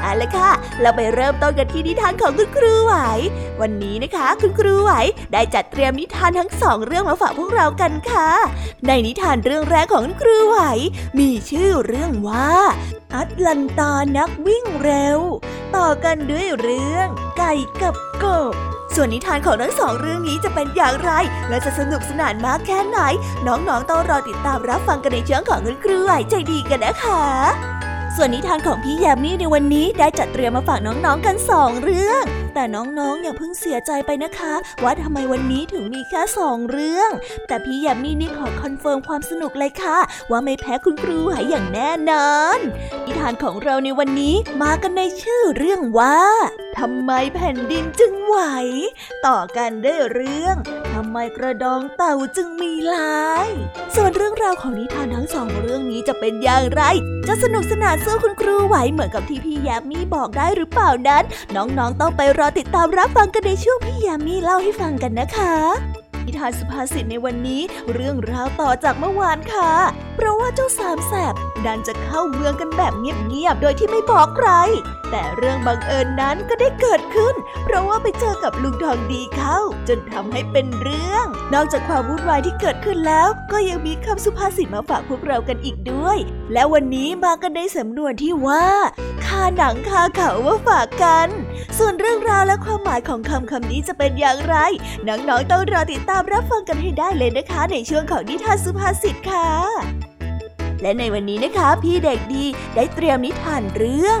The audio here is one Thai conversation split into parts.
เอาละค่ะ เราไปเริ่มต้นกันที่นิทานของคุณครูไหว วันนี้นะคะ คุณครูไหวได้จัดเตรียมนิทานทั้งสองเรื่องมาฝากพวกเรากันค่ะ ในนิทานเรื่องแรกของคุณครูไหว มีชื่อเรื่องว่าอัตลันตานักวิ่งเร็ว ต่อกันด้วยเรื่อง ไก่กับกบส่วนนิทานของทั้งสองเรื่องนี้จะเป็นอย่างไร และจะสนุกสนานมากแค่ไหน น้องๆต้องรอติดตามรับฟังกันในช่องของคุณครูไหวใจดีกันนะคะ ส่วนนิทานของพี่ยามีในวันนี้ได้จัดเตรียมมาฝากน้องๆกันสองเรื่อง แต่น้องๆอย่าเพิ่งเสียใจไปนะคะ ว่าทำไมวันนี้ถึงมีแค่สองเรื่อง แต่พี่ยามีนี่ขอคอนเฟิร์มความสนุกเลยค่ะ ว่าไม่แพ้คุณครูหายอย่างแน่นอนนิทานของเราในวันนี้มากันในชื่อเรื่องว่าทำไมแผ่นดินจึงไหว ต่อกันด้วยเรื่องทำไมกระดองเต่าจึงมีลาย ส่วนเรื่องราวของนิทานทั้งสองเรื่องนี้จะเป็นอย่างไร จะสนุกสนานสู้คุณครูไหวเหมือนกับที่พี่ยามีบอกได้หรือเปล่านั้น น้องๆต้องไปรอติดตามรับฟังกันในช่วงพี่ยามีเล่าให้ฟังกันนะคะนิทานสุภาษิตในวันนี้เรื่องราวต่อจากเมื่อวานค่ะ เพราะว่าเจ้าสามแสบดันจะเข้าเมืองกันแบบเงียบๆ โดยที่ไม่บอกใครแต่เรื่องบังเอิญนั้นก็ได้เกิดขึ้น เพราะว่าไปเจอกับลุงทองดีเข้า จนทำให้เป็นเรื่อง นอกจากความวุ่นวายที่เกิดขึ้นแล้ว ก็ยังมีคำสุภาษิตมาฝากพวกเรากันอีกด้วย และวันนี้มากันในสำนวนที่ว่าคาหนังคาเขาว่าฝากกัน ส่วนเรื่องราวและความหมายของคำคำนี้จะเป็นอย่างไรน้องๆต้องรอติดตามรับฟังกันให้ได้เลยนะคะ ในช่วงของนิทานสุภาษิตค่ะและในวันนี้นะคะ พี่เด็กดีได้เตรียมนิทานเรื่อง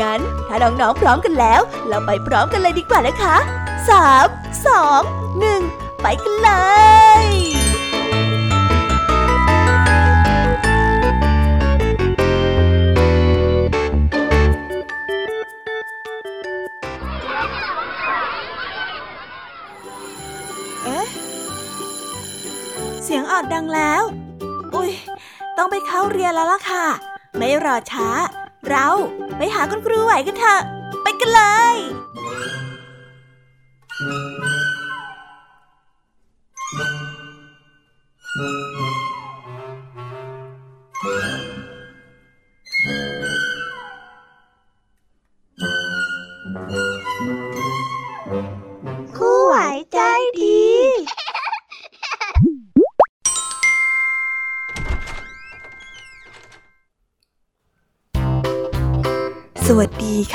งั้นถ้าน้องๆพร้อมกันแล้ว เราไปพร้อมกันเลยดีกว่านะคะสามสองหนึ่งไปกันเลยเอ๊ะเสียงออดดังแล้ว อุ้ย ต้องไปเข้าเรียนแล้วล่ะค่ะ ไม่รอช้า เราไปหาคุณครูไหวกันเถอะ ไปกันเลย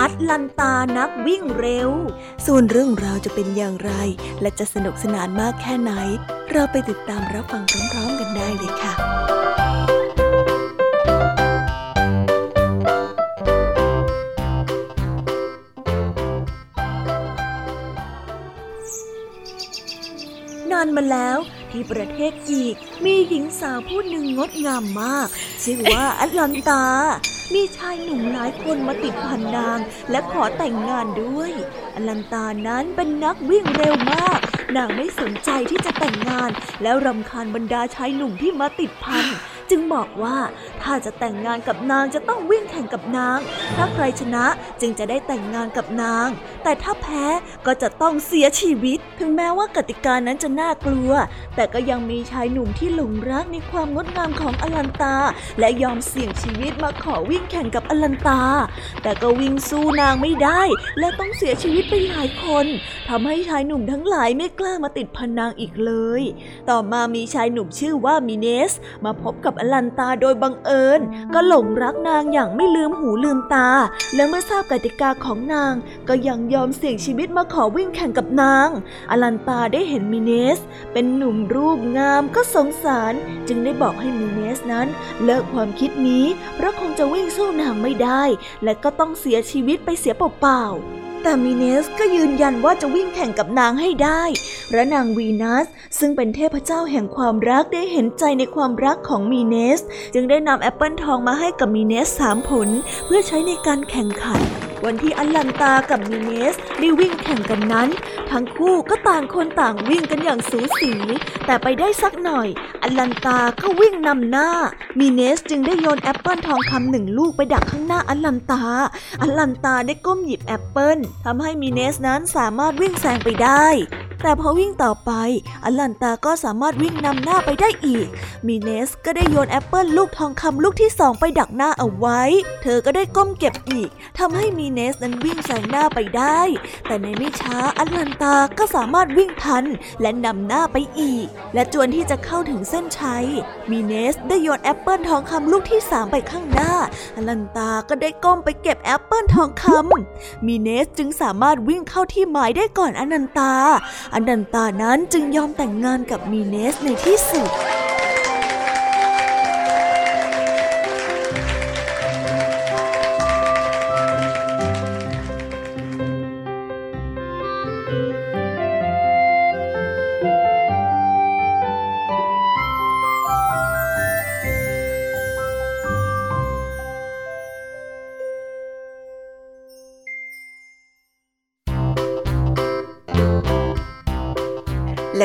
อัตลันตานักวิ่งเร็ว ส่วนเรื่องราวจะเป็นอย่างไร และจะสนุกสนานมากแค่ไหน เราไปติดตามรับฟังพร้อมๆกันได้เลยค่ะนานมาแล้วที่ประเทศอีกมีหญิงสาวผู้หนึ่งงดงามมากชื่อว่าอัลลันตา มีชายหนุ่มหลายคนมาติดพันนาง และขอแต่งงานด้วย อลันตานั้นเป็นนักวิ่งเร็วมาก นางไม่สนใจที่จะแต่งงาน แล้วรำคาญบรรดาชายหนุ่มที่มาติดพัน จึงบอกว่าถ้าจะแต่งงานกับนางจะต้องวิ่งแข่งกับนาง ถ้าใครชนะจึงจะได้แต่งงานกับนาง แต่ถ้าแพ้ก็จะต้องเสียชีวิต ถึงแม้ว่ากติกานั้นจะน่ากลัว แต่ก็ยังมีชายหนุ่มที่หลงรักในความงดงามของอลันตา และยอมเสี่ยงชีวิตมาขอวิ่งแข่งกับอลันตา แต่ก็วิ่งสู้นางไม่ได้ และต้องเสียชีวิตไปหลายคนทำให้ชายหนุ่มทั้งหลายไม่กล้ามาติดพันนางอีกเลย ต่อมามีชายหนุ่มชื่อว่ามิเนส มาพบกับอลันตาโดยบังเอิญ ก็หลงรักนางอย่างไม่ลืมหูลืมตา และเมื่อทราบกติกาของนาง ก็ยังยอมเสี่ยงชีวิตมาขอวิ่งแข่งกับนาง อลันตาได้เห็นมิเนส เป็นหนุ่มรูปงามก็สงสาร จึงได้บอกให้มิเนสนั้น เลิกความคิดนี้เพราะคงจะวิ่งสู้นางไม่ได้ และก็ต้องเสียชีวิตไปเสียเปล่าๆ แต่มีเนสก็ยืนยันว่าจะวิ่งแข่งกับนางให้ได้ พระนางวีนัส ซึ่งเป็นเทพเจ้าแห่งความรักได้เห็นใจในความรักของมีเนส จึงได้นำแอปเปิลทองมาให้กับมีเนสสามผล เพื่อใช้ในการแข่งขัน วันที่อัลลันตากับมีเนสได้วิ่งแข่งกันนั้น ทั้งคู่ก็ต่างคนต่างวิ่งกันอย่างสูสี แต่ไปได้สักหน่อย อัลลันตาก็วิ่งนำหน้า มีเนสจึงได้โยนแอปเปิลทองคำหนึ่งลูกไปดักข้างหน้าอัลลันตา อัลลันตาได้ก้มหยิบแอปเปิลทำให้มีเนสนั้นสามารถวิ่งแซงไปได้แต่พอวิ่งต่อไป อัลลันตาก็สามารถวิ่งนำหน้าไปได้อีก มีเนสก็ได้โยนแอปเปิลลูกทองคำลูกที่สองไปดักหน้าเอาไว้ เธอก็ได้ก้มเก็บอีกทำให้มีเนสนั้นวิ่งแซงหน้าไปได้ แต่ในไม่ช้าอัลันตาก็สามารถวิ่งทันและนำหน้าไปอีก และจวนที่จะเข้าถึงเส้นชัย มีเนสได้โยนแอปเปิลทองคำลูกที่สามไปข้างหน้าอัลลันตาก็ได้ก้มไปเก็บแอปเปิลทองคำมีเนสจึงสามารถวิ่งเข้าที่หมายได้ก่อนอนันตา อนันตานั้นจึงยอมแต่งงานกับมีเนสในที่สุด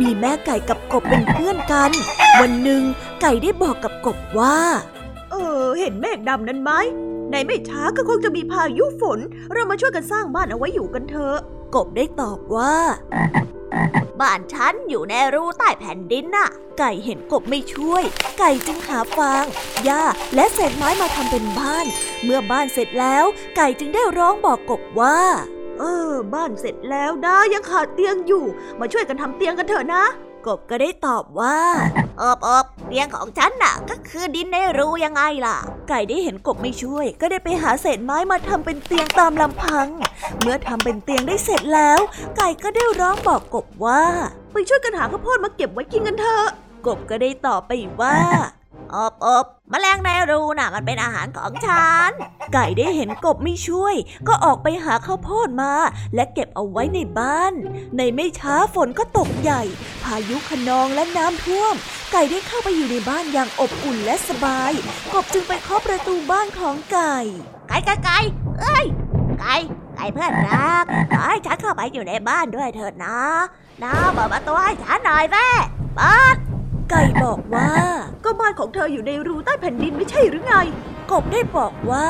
มีแม่ไก่กับกบเป็นเพื่อนกัน วันหนึ่งไก่ได้บอกกับกบว่า เออ เห็นเมฆดำนั้นไหมในไม่ช้าก็คงจะมีพายุฝน เรามาช่วยกันสร้างบ้านเอาไว้อยู่กันเถอะ กบได้ตอบว่า บ้านฉันอยู่ในรูใต้แผ่นดินน่ะ ไก่เห็นกบไม่ช่วย ไก่จึงหาฟางหญ้าและเศษไม้มาทำเป็นบ้าน เมื่อบ้านเสร็จแล้ว ไก่จึงได้ร้องบอกกบว่า เออ บ้านเสร็จแล้วนะยังขาดเตียงอยู่ มาช่วยกันทำเตียงกันเถอะนะ กบก็ได้ตอบว่า อบอบเตียงของฉันน่ะ ก็คือดินในรูยังไงล่ะ ไก่ได้เห็นกบไม่ช่วย ก็ได้ไปหาเศษไม้มาทำเป็นเตียงตามลำพัง เมื่อทำเป็นเตียงได้เสร็จแล้ว ไก่ก็ได้ร้องบอกกบว่า ไปช่วยกันหาข้าวโพดมาเก็บไว้กินกันเถอะ กบก็ได้ตอบไปว่า อบอบแมลงในรูน่ะ มันเป็นอาหารของฉัน ไก่ได้เห็นกบไม่ช่วย ก็ออกไปหาข้าวโพดมา และเก็บเอาไว้ในบ้าน ในไม่ช้าฝนก็ตกใหญ่ พายุขนองและน้ำท่วม ไก่ได้เข้าไปอยู่ในบ้านอย่างอบอุ่นและสบาย กบจึงไปเคาะประตูบ้านของไก่ ไก่ไก่ไก่เอ้ย ไก่ไก่เพื่อนรักขอให้ฉันเข้าไปอยู่ในบ้านด้วยเถิดนะนะเปิดประตูให้ฉันหน่อยแม่เปิด ไก่บอกว่า ก็บ้านของเธออยู่ในรูใต้แผ่นดินไม่ใช่หรือไง กบได้บอกว่า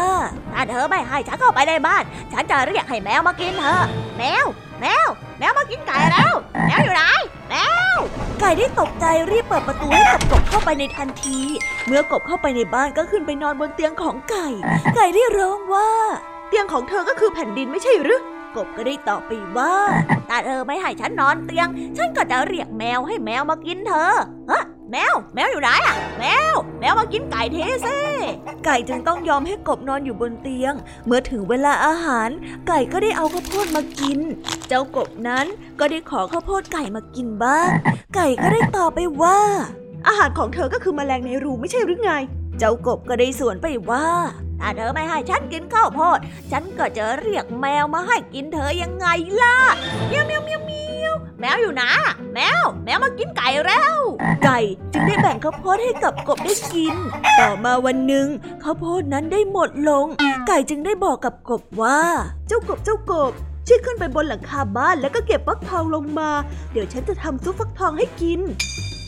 ถ้าเธอไม่ให้ฉันเข้าไปในบ้าน ฉันจะเรียกให้แมวมากินเธอ แมว แมว แมวมากินไก่แล้ว แมวอยู่ไหน แมว ไก่ได้ตกใจรีบเปิดประตูให้กับกบเข้าไปในทันที เมื่อกบเข้าไปในบ้านก็ขึ้นไปนอนบนเตียงของไก่ ไก่ได้ร้องว่า เตียงของเธอก็คือแผ่นดินไม่ใช่หรือ กบก็ได้ตอบไปว่าถ้าเธอไม่ให้ฉันนอนเตียง ฉันก็จะเรียกแมวให้แมวมากินเธอฮะแมว แมวอยู่ไหนอะแมว แมวมากินไก่เทสิไก่จึงต้องยอมให้กบนอนอยู่บนเตียง เมื่อถึงเวลาอาหาร ไก่ก็ได้เอาข้าวโพดมากิน เจ้ากบนั้นก็ได้ขอข้าวโพดไก่มากินบ้าง ไก่ก็ได้ตอบไปว่า อาหารของเธอก็คือแมลงในรูไม่ใช่หรือไง เจ้ากบก็ได้สวนไปว่า ถ้าเธอไม่ให้ฉันกินข้าวโพด ฉันก็จะเรียกแมวมาให้กินเธอยังไงล่ะเมียวเมียวเมียวเมียวแมวอยู่นะ แมว แมวมากินไก่แล้ว ไก่จึงได้แบ่งข้าวโพดให้กับกบได้กิน ต่อมาวันหนึ่งข้าวโพดนั้นได้หมดลง ไก่จึงได้บอกกับกบว่า เจ้ากบเจ้ากบช่วยขึ้นไปบนหลังคาบ้านแล้วก็เก็บฟักทองลงมา เดี๋ยวฉันจะทำซุปฟักทองให้กิน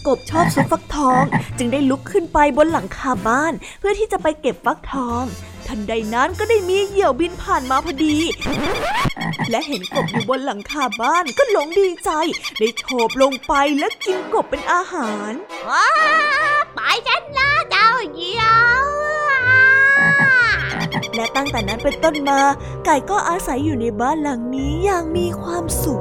กบชอบซุปฟักทอง จึงได้ลุกขึ้นไปบนหลังคาบ้าน เพื่อที่จะไปเก็บฟักทอง ทันใดนั้นก็ได้มีเหยี่ยวบินผ่านมาพอดี และเห็นกบอยู่บนหลังคาบ้านก็หลงดีใจ ได้โฉบลงไปและกินกบเป็นอาหารว้าไปฉันละเจ้าเหยี่ยวและตั้งแต่นั้นเป็นต้นมา ไก่ก็อาศัยอยู่ในบ้านหลังนี้อย่างมีความสุข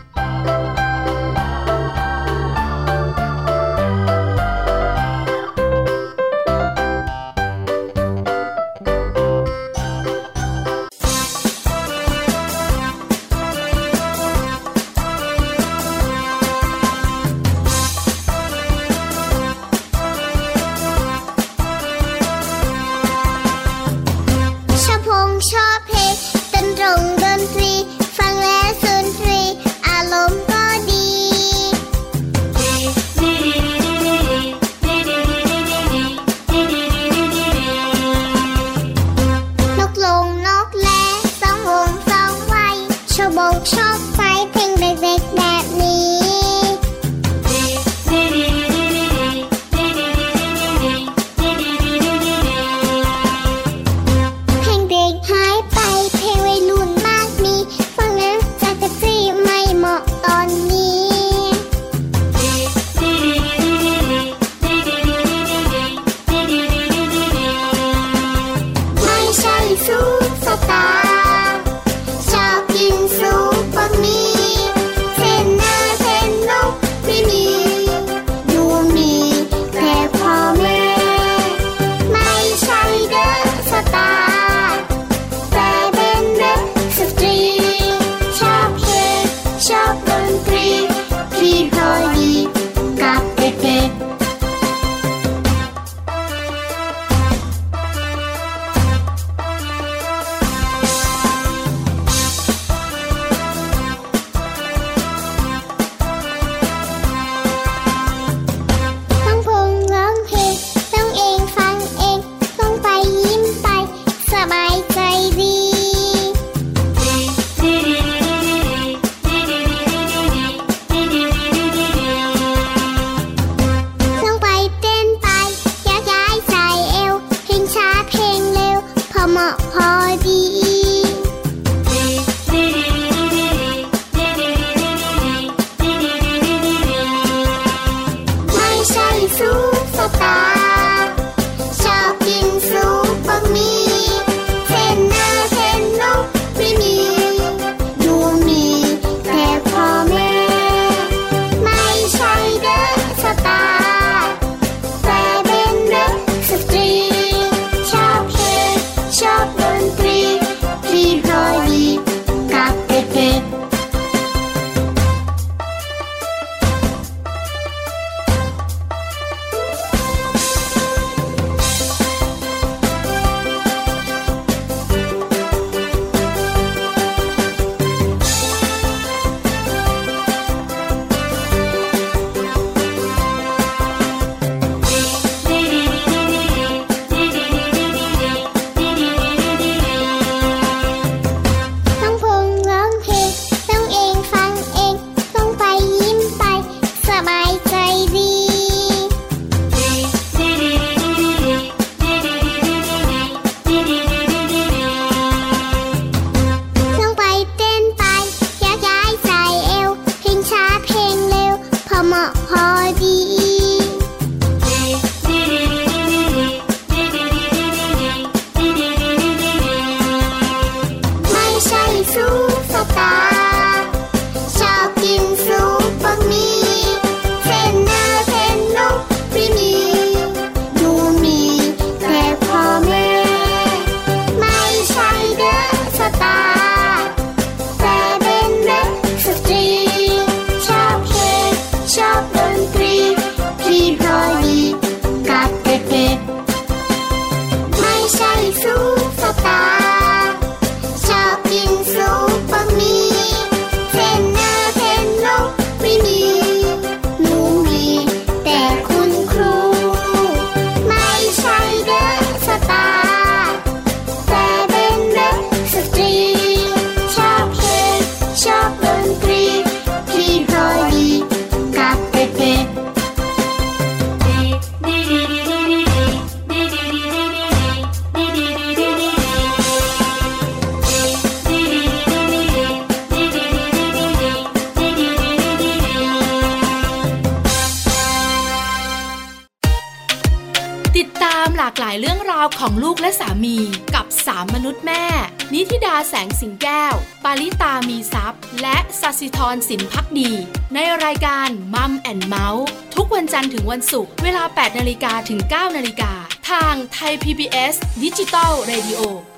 งวันศุกร์เวลา 8 นาฬิกาถึง 9 นาฬิกา ทางไทย PBS ดิจิตอล Radio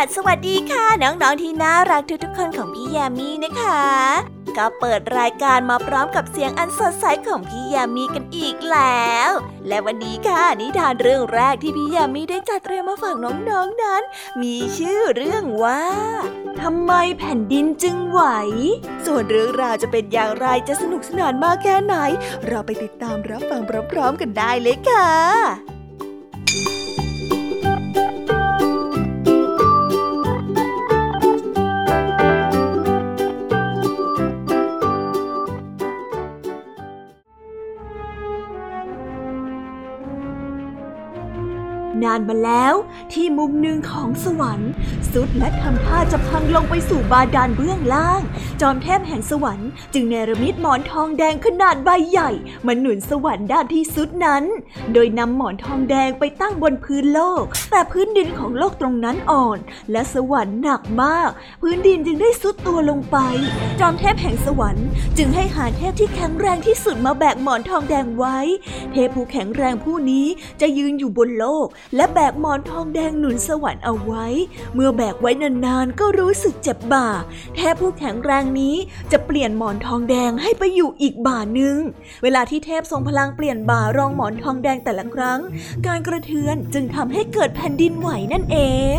สวัสวัสดีค่ะ น้องๆที่น่ารักทุกๆคนของพี่ยามีนะคะ ก็เปิดรายการมาพร้อมกับเสียงอันสดใสของพี่ยามีกันอีกแล้ว และวันนี้ค่ะนิทานเรื่องแรกที่พี่ยามีได้จัดเตรียมมาฝากน้องๆนนั้น มีชื่อเรื่องว่าทำไมแผ่นดินจึงไหว ส่วนเรื่องราวจะเป็นอย่างไรจะสนุกสนานมากแค่ไหน เราไปติดตามรับฟังพร้อมๆกันได้เลยค่ะ นานมาแล้ว ที่มุมหนึ่งของสวรรค์สุดและทำท่าจะพังลงไปสู่บาดาลเบื้องล่าง จอมเทพแห่งสวรรค์จึงเนรมิตหมอนทองแดงขนาดใบใหญ่มาหนุนสวรรค์ด้านที่สุดนั้น โดยนำหมอนทองแดงไปตั้งบนพื้นโลก แต่พื้นดินของโลกตรงนั้นอ่อน และสวรรค์หนักมาก พื้นดินจึงได้สุดตัวลงไป จอมเทพแห่งสวรรค์จึงให้หาเทพที่แข็งแรงที่สุดมาแบกหมอนทองแดงไว้ เทพผู้แข็งแรงผู้นี้จะยืนอยู่บนโลกและแบกหมอนทองแดงหนุนสวรรค์เอาไว้ เมื่อแบกไว้นานๆก็รู้สึกเจ็บบ่าเทพผู้แข็งแรงนี้จะเปลี่ยนหมอนทองแดงให้ไปอยู่อีกบ่าหนึ่ง เวลาที่เทพทรงพลังเปลี่ยนบ่ารองหมอนทองแดงแต่ละครั้ง การกระเทือนจึงทำให้เกิดแผ่นดินไหวนั่นเอง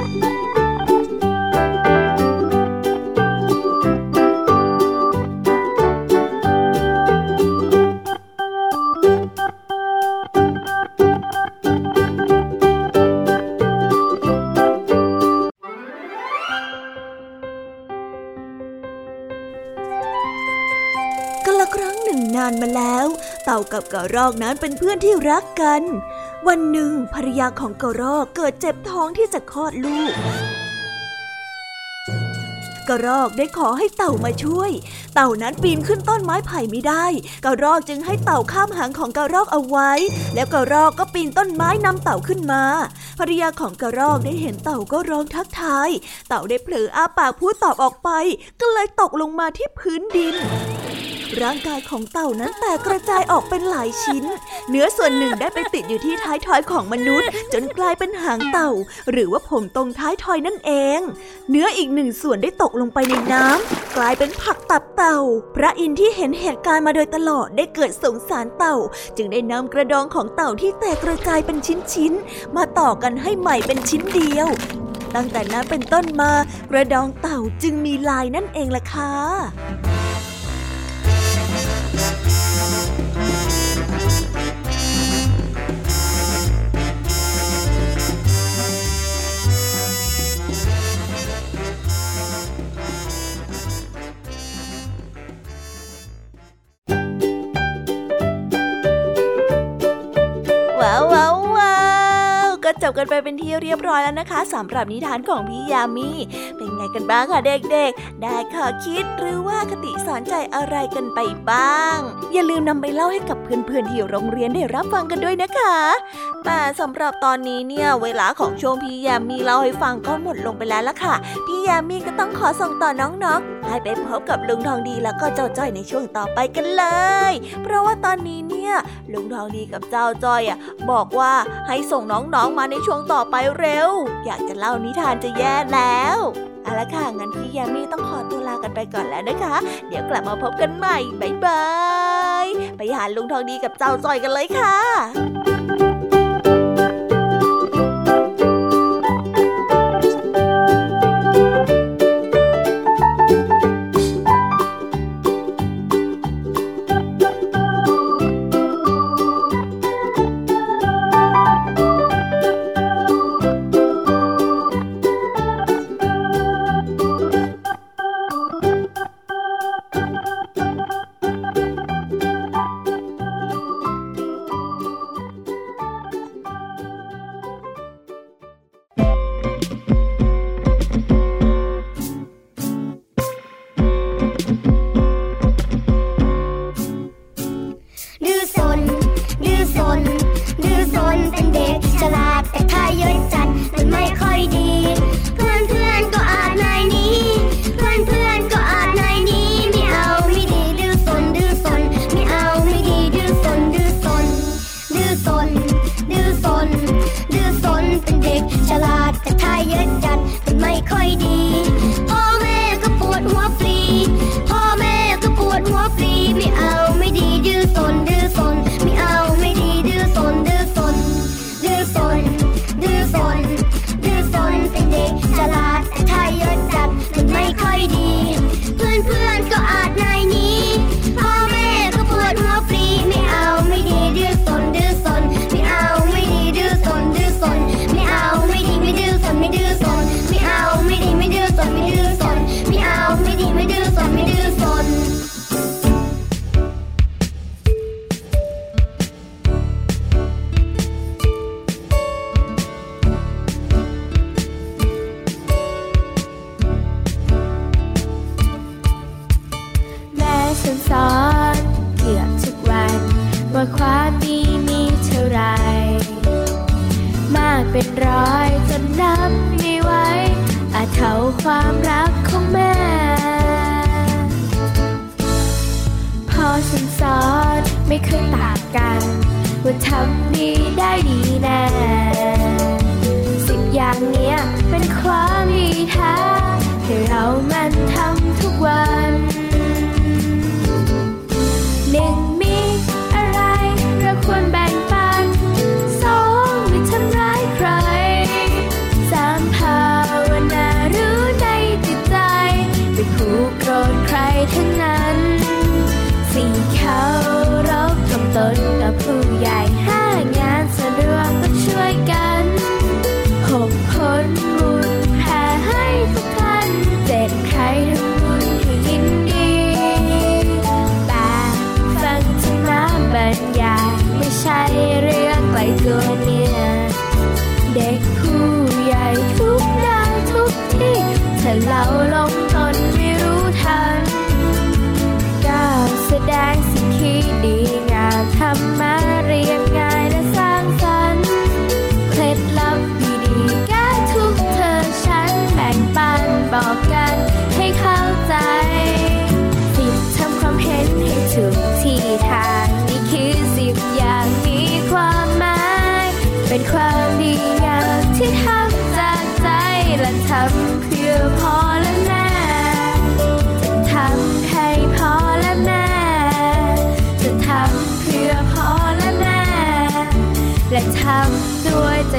นานมาแล้ว เต่ากับกระรอกนั้นเป็นเพื่อนที่รักกัน วันหนึ่งภรรยาของกระรอกเกิดเจ็บท้องที่จะคลอดลูกกระรอกได้ขอให้เต่ามาช่วย เต่านั้นปีนขึ้นต้นไม้ไผ่ไม่ได้ กระรอกจึงให้เต่าข้ามหางของกระรอกเอาไว้ แล้วกระรอกก็ปีนต้นไม้นำเต่าขึ้นมา ภรรยาของกระรอกได้เห็นเต่าก็ร้องทักทาย เต่าได้เผลออ้าปากพูดตอบออกไป ก็เลยตกลงมาที่พื้นดิน ร่างกายของเต่านั้นแตกกระจายออกเป็นหลายชิ้น เนื้อส่วนหนึ่งได้ไปติดอยู่ที่ท้ายทอยของมนุษย์ จนกลายเป็นหางเต่า หรือว่าผมตรงท้ายทอยนั่นเอง เนื้ออีกหนึ่งส่วนได้ตกลงไปในน้ำกลายเป็นผักตับเต่า พระอินทร์ที่เห็นเหตุการณ์มาโดยตลอดได้เกิดสงสารเต่า จึงได้นำกระดองของเต่าที่แตกกระจายเป็นชิ้นๆมาต่อกันให้ใหม่เป็นชิ้นเดียวตั้งแต่นั้นเป็นต้นมากระดองเต่าจึงมีลายนั่นเองล่ะค่ะ ว้าวว้าววาวก็จบกันไปเป็นที่เรียบร้อยแล้วนะคะสำหรับนิทานของพี่ยามีเป็นไงกันบ้างคะเด็กๆ ได้ข้อคิดหรือว่าคติสอนใจอะไรกันไปบ้าง อย่าลืมนำไปเล่าให้กับเพื่อนๆที่โรงเรียนได้รับฟังกันด้วยนะคะแต่สำหรับตอนนี้เนี่ยเวลาของช่วงพี่ยามีเล่าให้ฟังก็หมดลงไปแล้วล่ะค่ะพี่ยามีก็ต้องขอส่งต่อน้องๆให้ไปพบกับลุงทองดีแล้วก็เจ้าจ้อยในช่วงต่อไปกันเลย เพราะว่าตอนนี้เนี่ย ลุงทองดีกับเจ้าจ้อยอะบอกว่าให้ส่งน้องๆมาในช่วงต่อไปเร็ว อยากจะเล่านิทานจะแย่แล้วเอาละค่ะ งั้นพี่ยามีต้องขอตัวลากันไปก่อนแล้วนะคะ เดี๋ยวกลับมาพบกันใหม่ บ๊ายบาย ไปหาลุงทองดีกับเจ้าจ้อยกันเลยค่ะ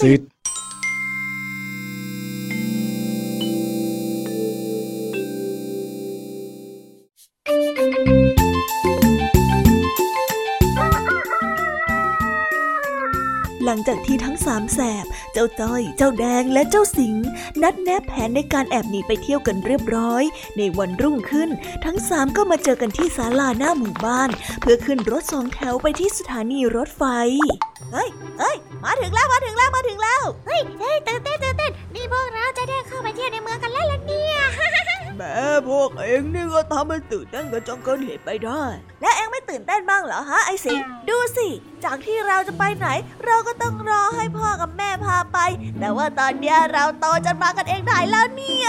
สุภาษิตหลังจากที่ทั้งสามแสบ เจ้าจ้อย เจ้าแดงและเจ้าสิง นัดแนะแผนในการแอบหนีไปเที่ยวกันเรียบร้อย ในวันรุ่งขึ้น ทั้งสามก็มาเจอกันที่ศาลาหน้าหมู่บ้าน เพื่อขึ้นรถสองแถวไปที่สถานีรถไฟ เฮ้ยเฮ้ยมาถึงแล้วมาถึงแล้วมาถึงแล้ว เฮ้ยเฮ้ยตื่นเต้นตื่นเต้นนี่พวกเราจะได้เข้าไปเที่ยวในเมืองกันแล้วล่ะเนี่ยแม่พวกเองนี่ก็ทำให้ตื่นเต้นกันจนเกินเหตุไปได้ แล้วเอ็งไม่ตื่นเต้นบ้างเหรอฮะไอสิงห์ดูสิ จากที่เราจะไปไหน เราก็ต้องรอให้พ่อกับแม่พาไป แต่ว่าตอนเนี้ยเราโตจนมากันเองได้แล้วเนี่ย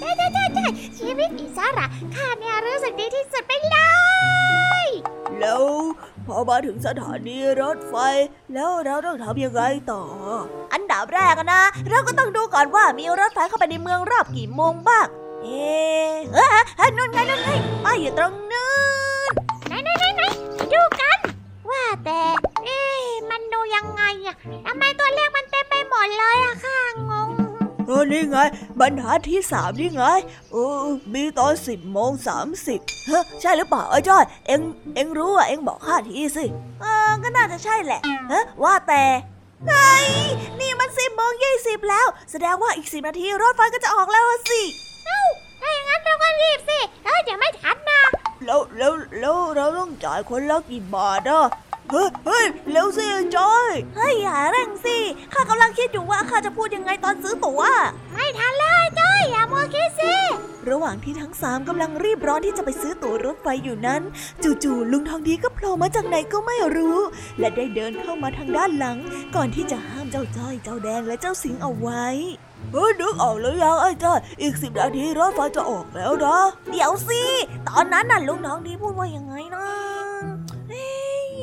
ใช่ใช่ใช่ใช่ชีวิตอิสระข้าเนี่ยรู้สึกดีที่สุดไปเลยแล้วพอมาถึงสถานีรถไฟ แล้วเราต้องทำยังไงต่อ อันดับแรกอะนะ เราก็ต้องดูก่อนว่ามีรถไฟเข้าไปในเมืองรอบกี่โมงบ้าง เอ๊ะเฮ้ยเฮ้ยนู่นไงนู่นไงป้ายอยู่ตรงนู้นไหนไหนไหนไหนดูกัน ว่าแต่เอ๊ะมันดูยังไงอะทำไมตัวเลขมันเต็มไปหมดเลยอะค่ะงง เออนี่ไง บรรทัดที่สามนี่ไงเออมีตอนสิบโมงสามสิบเฮ้ใช่หรือเปล่าไอ้จ้อยเอ็งเอ็งรู้อะเอ็งบอกข้าทีสิเออก็น่าจะใช่แหละเฮ้ว่าแต่ไอ้นี่มันสิบโมงยี่สิบแล้ว แสดงว่าอีกสิบนาทีรถไฟก็จะออกแล้วสิเอ้า ถ้าอย่างนั้นเราก็รีบแล้วเราต้องจ่ายคนละกี่บาทอะเฮ้ยเฮ้ยเร็วสิจอยเฮ้ยอย่าเร่งสิข้ากำลังคิดอยู่ว่าข้าจะพูดยังไงตอนซื้อตั๋วไม่ทันเลยจ้อยอย่ามัวคิดสิระหว่างที่ทั้งสามกำลังรีบร้อนที่จะไปซื้อตั๋วรถไฟอยู่นั้น จู่ๆลุงทองดีก็โผล่มาจากไหนก็ไม่รู้ และได้เดินเข้ามาทางด้านหลัง ก่อนที่จะห้ามเจ้าจ้อยเจ้าแดงและเจ้าสิงเอาไว้ เฮ้ยนึกออกแล้วยังไอ้จ้อยอีกสิบนาทีรถไฟจะออกแล้วนะ เดี๋ยวสิ ตอนนั้นน่ะลุงน้องดีพูดว่ายังไงนะเอ๊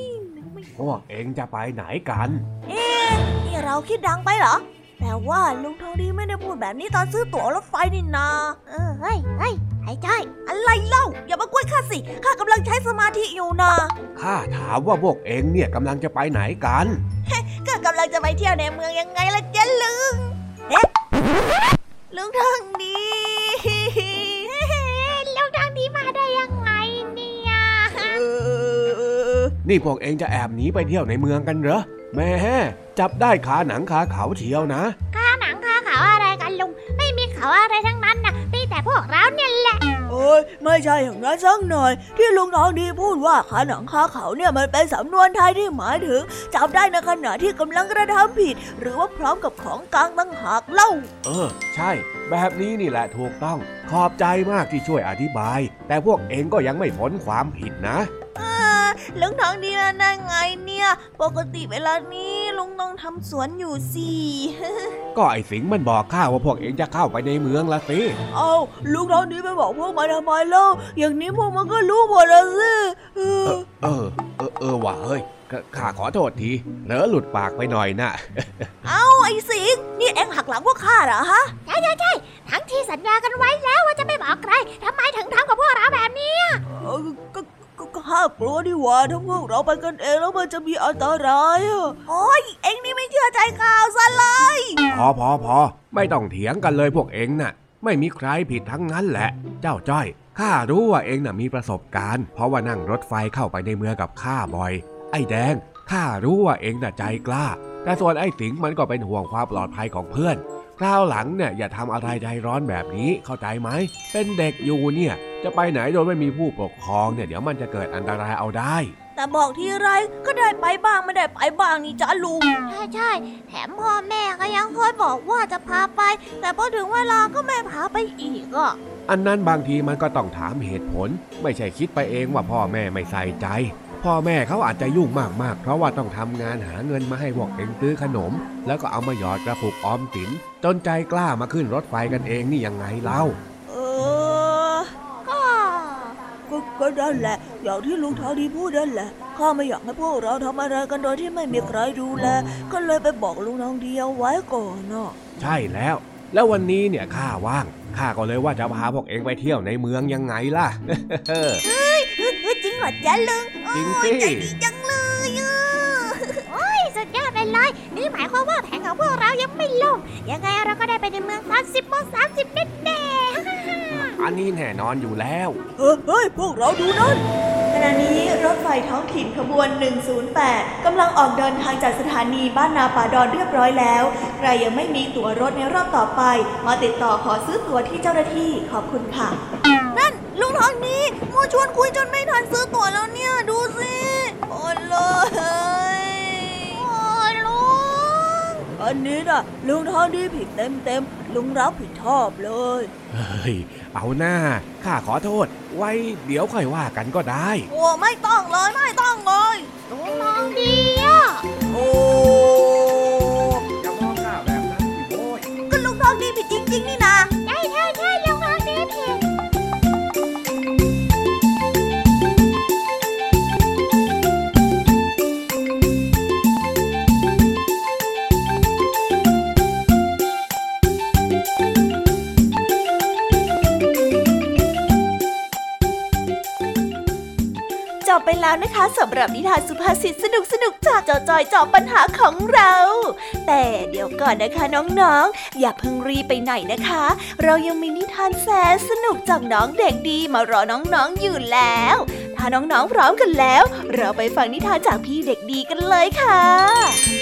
ะนึกไม่พวกเองจะไปไหนกัน เอ๊ะนี่เราคิดดังไปเหรอ แต่ว่าลุงทองดีไม่ได้พูดแบบนี้ตอนซื้อตั๋วรถไฟนี่นา เออเฮ้ยเฮ้ยไอ้จ้อยอะไรเล่า อย่ามากวนข้าสิ ข้ากำลังใช้สมาธิอยู่นะข้าถามว่าพวกเองเนี่ยกำลังจะไปไหนกัน ก็กำลังจะไปเที่ยวในเมืองยังไงล่ะเจ๊ลุงเอ๊ะ ลุงทองดีลุงทองดีมาได้ยังไงเนี่ยนี่พวกเองจะแอบหนีไปเที่ยวในเมืองกันเหรอแม่จับได้ขาหนังขาเขาเชียวนะข้าหนังข้าเขาอะไรกันลุง ไม่มีเขาอะไรทั้งนั้นนะมีแต่พ วกเราเนี่ยแหละ โอ้ยไม่ใช่อย่างนั้นสักหน่อย ที่ลุงทองดีพูดว่าขาหนังขาเขาเนี่ยมันเป็นสำนวนไทยที่หมายถึงจับได้ในขณะที่กำลังกระทำผิด หรือว่าพร้อมกับของกลางตั้งหากเล่า เออ ใช่ แบบนี้นี่แหละถูกต้อง ขอบใจมากที่ช่วยอธิบาย แต่พวกเองก็ยังไม่พ้นความผิดนะ ลุงทองดีมาได้ไงเนี่ย ปกติเวลานี้ลุงต้องทำสวนอยู่สิก็ไอสิงห์มันบอกข้าว่าพวกเองจะเข้าไปในเมืองละสิเอาลุงทองดีไปบอกพวกมันทำไมเล่าอย่างนี้พวกมันก็รู้หมดแล้วสิเออเออเออเออว่ะเฮ้ยขข้าขอโทษทีเผลอหลุดปากไปหน่อยนะเอาไอ้สิงห์นี่เอ็งหักหลังพวกข้าเหรอฮะ ใช่ใช่ใช่ทั้งที่สัญญากันไว้แล้วว่าจะไม่บอกใครทำไมถึงทำกับพวกเราแบบนี้เออก็ ก็ก็ข้ากลัวดีหว่าถ้าพวกเราไปกันเองแล้วมันจะมีอันตรายอะโอ้ยเอ็งนี่ไม่เชื่อใจข่าวซะเลยพอพอพอไม่ต้องเถียงกันเลยพวกเองน่ะ ไม่มีใครผิดทั้งนั้นแหละ เจ้าจ้อยข้ารู้ว่าเองน่ะมีประสบการณ์ เพราะว่านั่งรถไฟเข้าไปในเมืองกับข้าบ่อย ไอ้แดงข้ารู้ว่าเองน่ะใจกล้า แต่ส่วนไอ้สิงห์มันก็เป็นห่วงความปลอดภัยของเพื่อนคราวหลังเนี่ยอย่าทำอะไรใจร้อนแบบนี้เข้าใจไหม เป็นเด็กอยู่เนี่ย จะไปไหนโดยไม่มีผู้ปกครองเนี่ยเดี๋ยวมันจะเกิดอันตรายเอาได้ แต่บอกทีไรก็ได้ไปบ้างไม่ได้ไปบ้างนี่จ้าลุง ใช่ใช่แถมพ่อแม่ก็ยังเคยบอกว่าจะพาไป แต่พอถึงเวลาก็ไม่พาไปอีกอะอันนั้นบางทีมันก็ต้องถามเหตุผล ไม่ใช่คิดไปเองว่าพ่อแม่ไม่ใส่ใจ พ่อแม่เขาอาจจะยุ่งมากๆ เพราะว่าต้องทำงานหาเงินมาให้พวกเองซื้อขนม แล้วก็เอามาหยอดกระปุกออมสินจนใจกล้ามาขึ้นรถไฟกันเองนี่ยังไงเล่า นั่นแหละ อย่างที่ลุงทองดีพูดนั่นแหละข้าไม่อยากให้พวกเราทำอะไรกันโดยที่ไม่มีใครดูแล ก็เลยไปบอกลุงทองดีเอาไว้ก่อนเนาะใช่แล้ว แล้ววันนี้เนี่ยข้าว่างข้าก็เลยว่าจะพาพวกเองไปเที่ยวในเมืองยังไงล่ะเฮ้ยจริงเหรอจ้าลุงจริงสิโอ้ยใจดีจังเลยอะโอ้ยสุดยอดไปเลยนี่หมายความว่าแผนของพวกเรายังไม่ล่มยังไงเราก็ได้ไปในเมือง30โมง30แน่แน่ อันนี้แน่นอนอยู่แล้วเฮ้ยเฮ้ยพวกเราดูนั่นขณะนี้รถไฟท้องถิ่นขบวน 108 กำลังออกเดินทางจากสถานีบ้านนาป่าดอนเรียบร้อยแล้ว ใครยังไม่มีตั๋วรถในรอบต่อไป มาติดต่อขอซื้อตั๋วที่เจ้าหน้าที่ขอบคุณค่ะ นั่นลุงทองนี้มัวชวนคุยจนไม่ทันซื้อตั๋วแล้วเนี่ย ดูสิโอ้เลยโอ้ยลุง อันนี้น่ะลุงทองดีผิดเต็มเต็มๆ ลุงรับผิดชอบเลย เฮ้ย เอาหน้าข้าขอโทษ ไว้เดี๋ยวค่อยว่ากันก็ได้ โอ้ไม่ต้องเลยไม่ต้องเลยลุงทองดีอะโอ้ หรับนิทานสุภาษิตสนุกสนุกจากจอจอยจอบปัญหาของเรา แต่เดี๋ยวก่อนนะคะน้องๆ อย่าเพิ่งรีไปไหนนะคะ เรายังมีนิทานแสนสนุกจากน้องเด็กดีมารอน้องๆอยู่แล้ว ถ้าน้องๆพร้อมกันแล้ว เราไปฟังนิทานจากพี่เด็กดีกันเลยค่ะ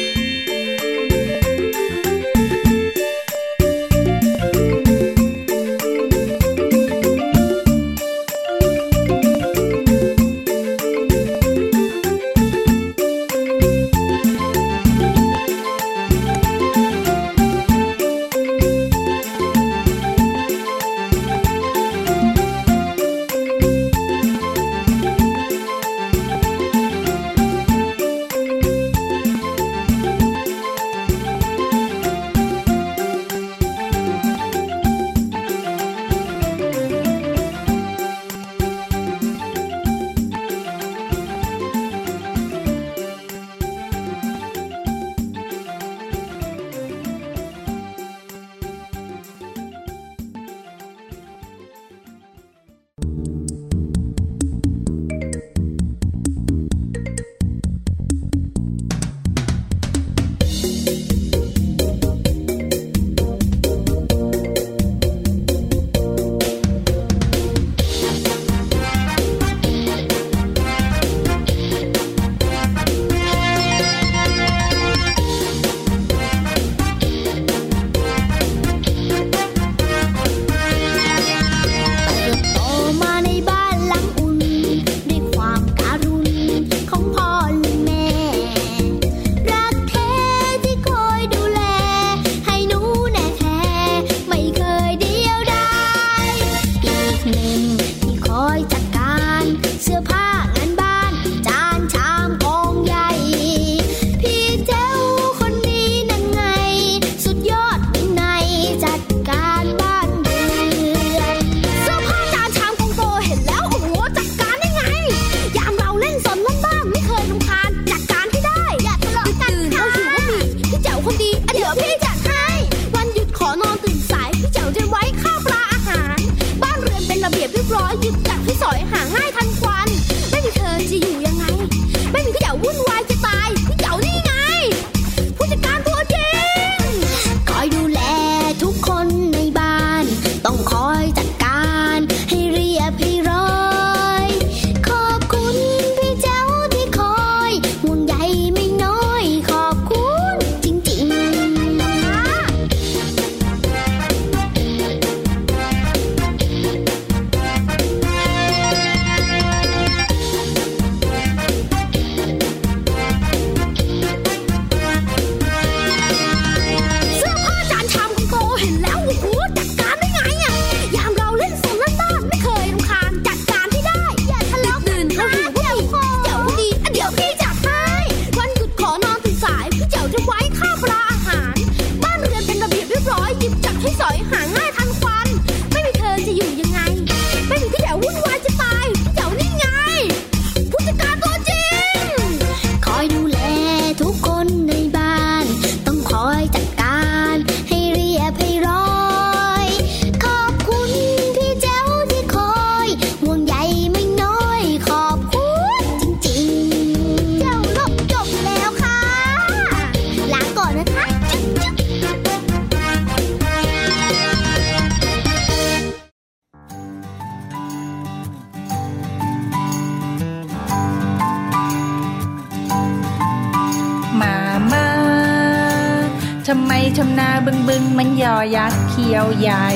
ยักษ์เขียวใหญ่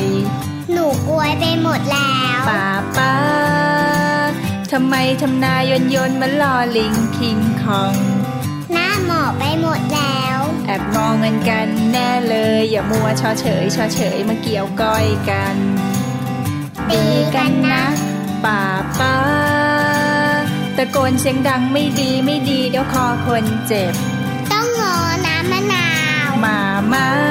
หนูกลวยไปหมดแล้วป้าป้าทำไมทำนายนยนมันลอลิงคิงคอง หน้าหมอไปหมดแล้ว แอบมองเงินกันแน่เลย อย่ามัวชอเฉยชอเฉยมาเกี่ยวก้อยกันดีกันนะป้าป้าตะโกนเสียงดังไม่ดีไม่ดีเดี๋ยวคอคนเจ็บ ต้องงอน้ำมะนาวมามา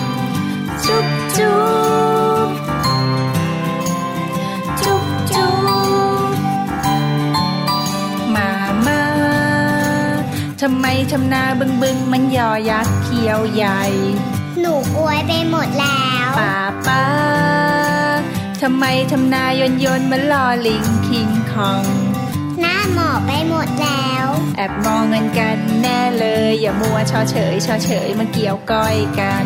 จุ๊บจุ๊บจุ๊บจุ๊บมามาทำไมทำนาบึงบึงมันยอยักษ์เขียวใหญ่ หนูกลวยไปหมดแล้วป้าป้าทำไมทำนายนยนมันลอลิงคิงคองหน้าหมอไปหมดแล้ว แอบมองเงินกันแน่เลย อย่ามัวชอเฉยชอเฉยมาเกี่ยวก้อยกัน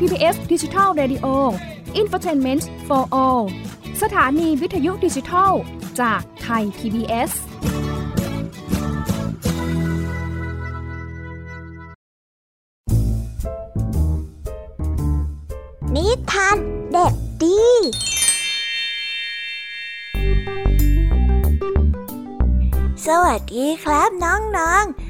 ไทย PBS ดิจิทัล Radio Infotainment for All สถานีวิทยุดิจิทัล จากไทย PBS นิทานเด็กดี สวัสดีครับน้องๆ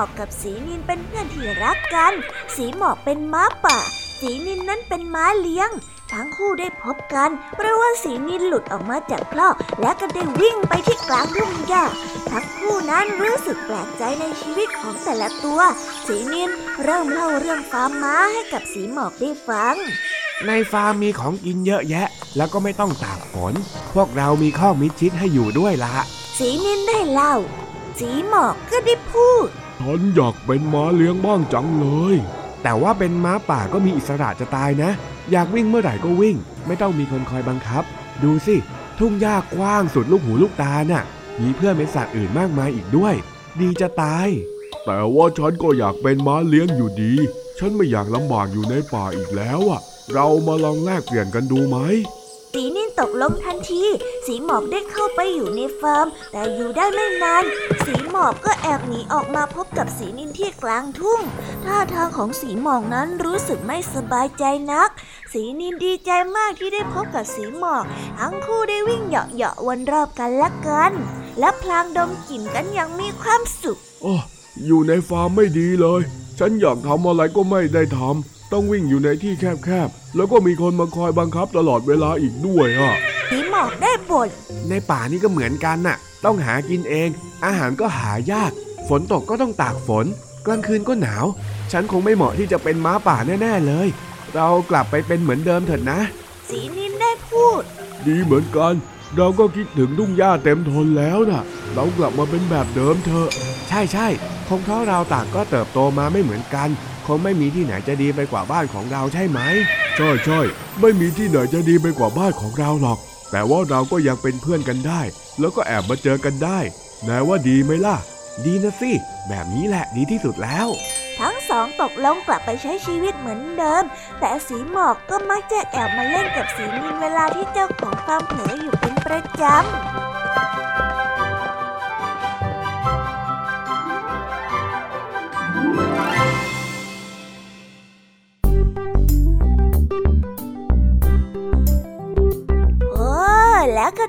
อกกับสีนินเป็นเพื่อนที่รักกัน สีหมอกเป็นม้าป่า สีนินนั้นเป็นม้าเลี้ยง ทั้งคู่ได้พบกัน เพราะว่าสีนินหลุดออกมาจากคลอกและก็ได้วิ่งไปที่กลางทุ่งหญ้าทั้งคู่นั้นรู้สึกแปลกใจในชีวิตของแต่ละตัว สีนินเริ่มเล่าเรื่องฟาร์มม้าให้กับสีหมอกได้ฟังในฟาร์มมีของกินเยอะแยะ แล้วก็ไม่ต้องตากฝน พวกเรามีข้อมิดชิดให้อยู่ด้วยละ สีนินได้เล่า สีหมอกก็ได้พูด ฉันอยากเป็นม้าเลี้ยงบ้างจังเลย แต่ว่าเป็นม้าป่าก็มีอิสระจะตายนะ อยากวิ่งเมื่อไหร่ก็วิ่ง ไม่ต้องมีคนคอยบังคับ ดูสิ ทุ่งหญ้ากว้างสุดลูกหูลูกตาน่ะ มีเพื่อนเป็นสัตว์อื่นมากมายอีกด้วย ดีจะตาย แต่ว่าฉันก็อยากเป็นม้าเลี้ยงอยู่ดี ฉันไม่อยากลำบากอยู่ในป่าอีกแล้วอะ เรามาลองแลกเปลี่ยนกันดูไหมสีนิน ตกลงทันที สีหมอกได้เข้าไปอยู่ในฟาร์ม แต่อยู่ได้ไม่นาน สีหมอกก็แอบหนีออกมาพบกับสีนินที่กลางทุ่ง ท่าทางของสีหมอกนั้นรู้สึกไม่สบายใจนัก สีนินดีใจมากที่ได้พบกับสีหมอก ทั้งคู่ได้วิ่งเหาะๆวนรอบกันและกัน และพลางดมกลิ่นกันอย่างมีความสุข โอ้อยู่ในฟาร์มไม่ดีเลย ฉันอยากทำอะไรก็ไม่ได้ทำ ต้องวิ่งอยู่ในที่แคบๆ แล้วก็มีคนมาคอยบังคับตลอดเวลาอีกด้วยอะสีหมอกได้บ่นในป่านี่ก็เหมือนกันน่ะ ต้องหากินเอง อาหารก็หายาก ฝนตกก็ต้องตากฝน กลางคืนก็หนาว ฉันคงไม่เหมาะที่จะเป็นม้าป่าแน่ ๆ เลย เรากลับไปเป็นเหมือนเดิมเถิดนะ สีนินได้พูด ดีเหมือนกัน เราก็คิดถึงทุ่งหญ้าเต็มทนแล้วน่ะ เรากลับมาเป็นแบบเดิมเถอะ ใช่ใช่คงเพราะเราต่างก็เติบโตมาไม่เหมือนกัน คงไม่มีที่ไหนจะดีไปกว่าบ้านของเราใช่ไหมใช่ใช่ไม่มีที่ไหนจะดีไปกว่าบ้านของเราหรอก แต่ว่าเราก็ยังเป็นเพื่อนกันได้ แล้วก็แอบมาเจอกันได้นายว่าดีไหมล่ะ ดีนะสิ แบบนี้แหละดีที่สุดแล้ว ทั้งสองตกลงกลับไปใช้ชีวิตเหมือนเดิม แต่สีหมอกก็มักจะแอบมาเล่นกับสีนินเวลาที่เจ้าของฟาร์มเผลออยู่เป็นประจำ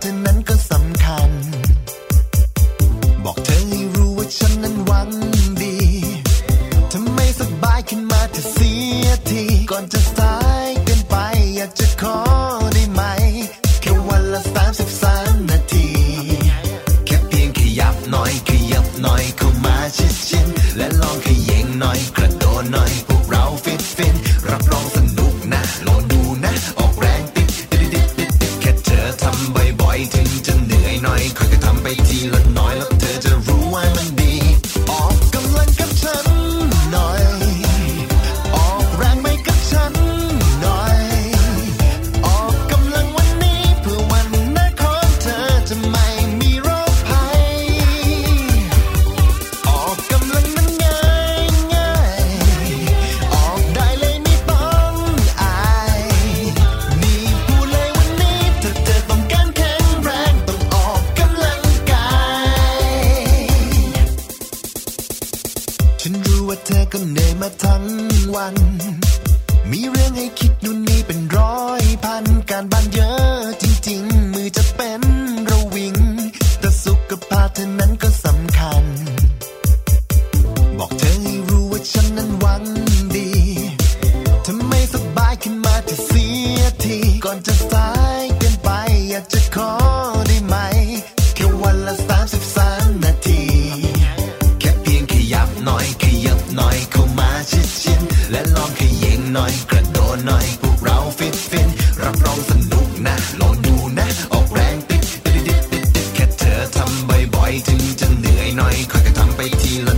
nothing and cause อยถึงจะเหนื่อยหน่อยค่อยก็ทำไปทีละ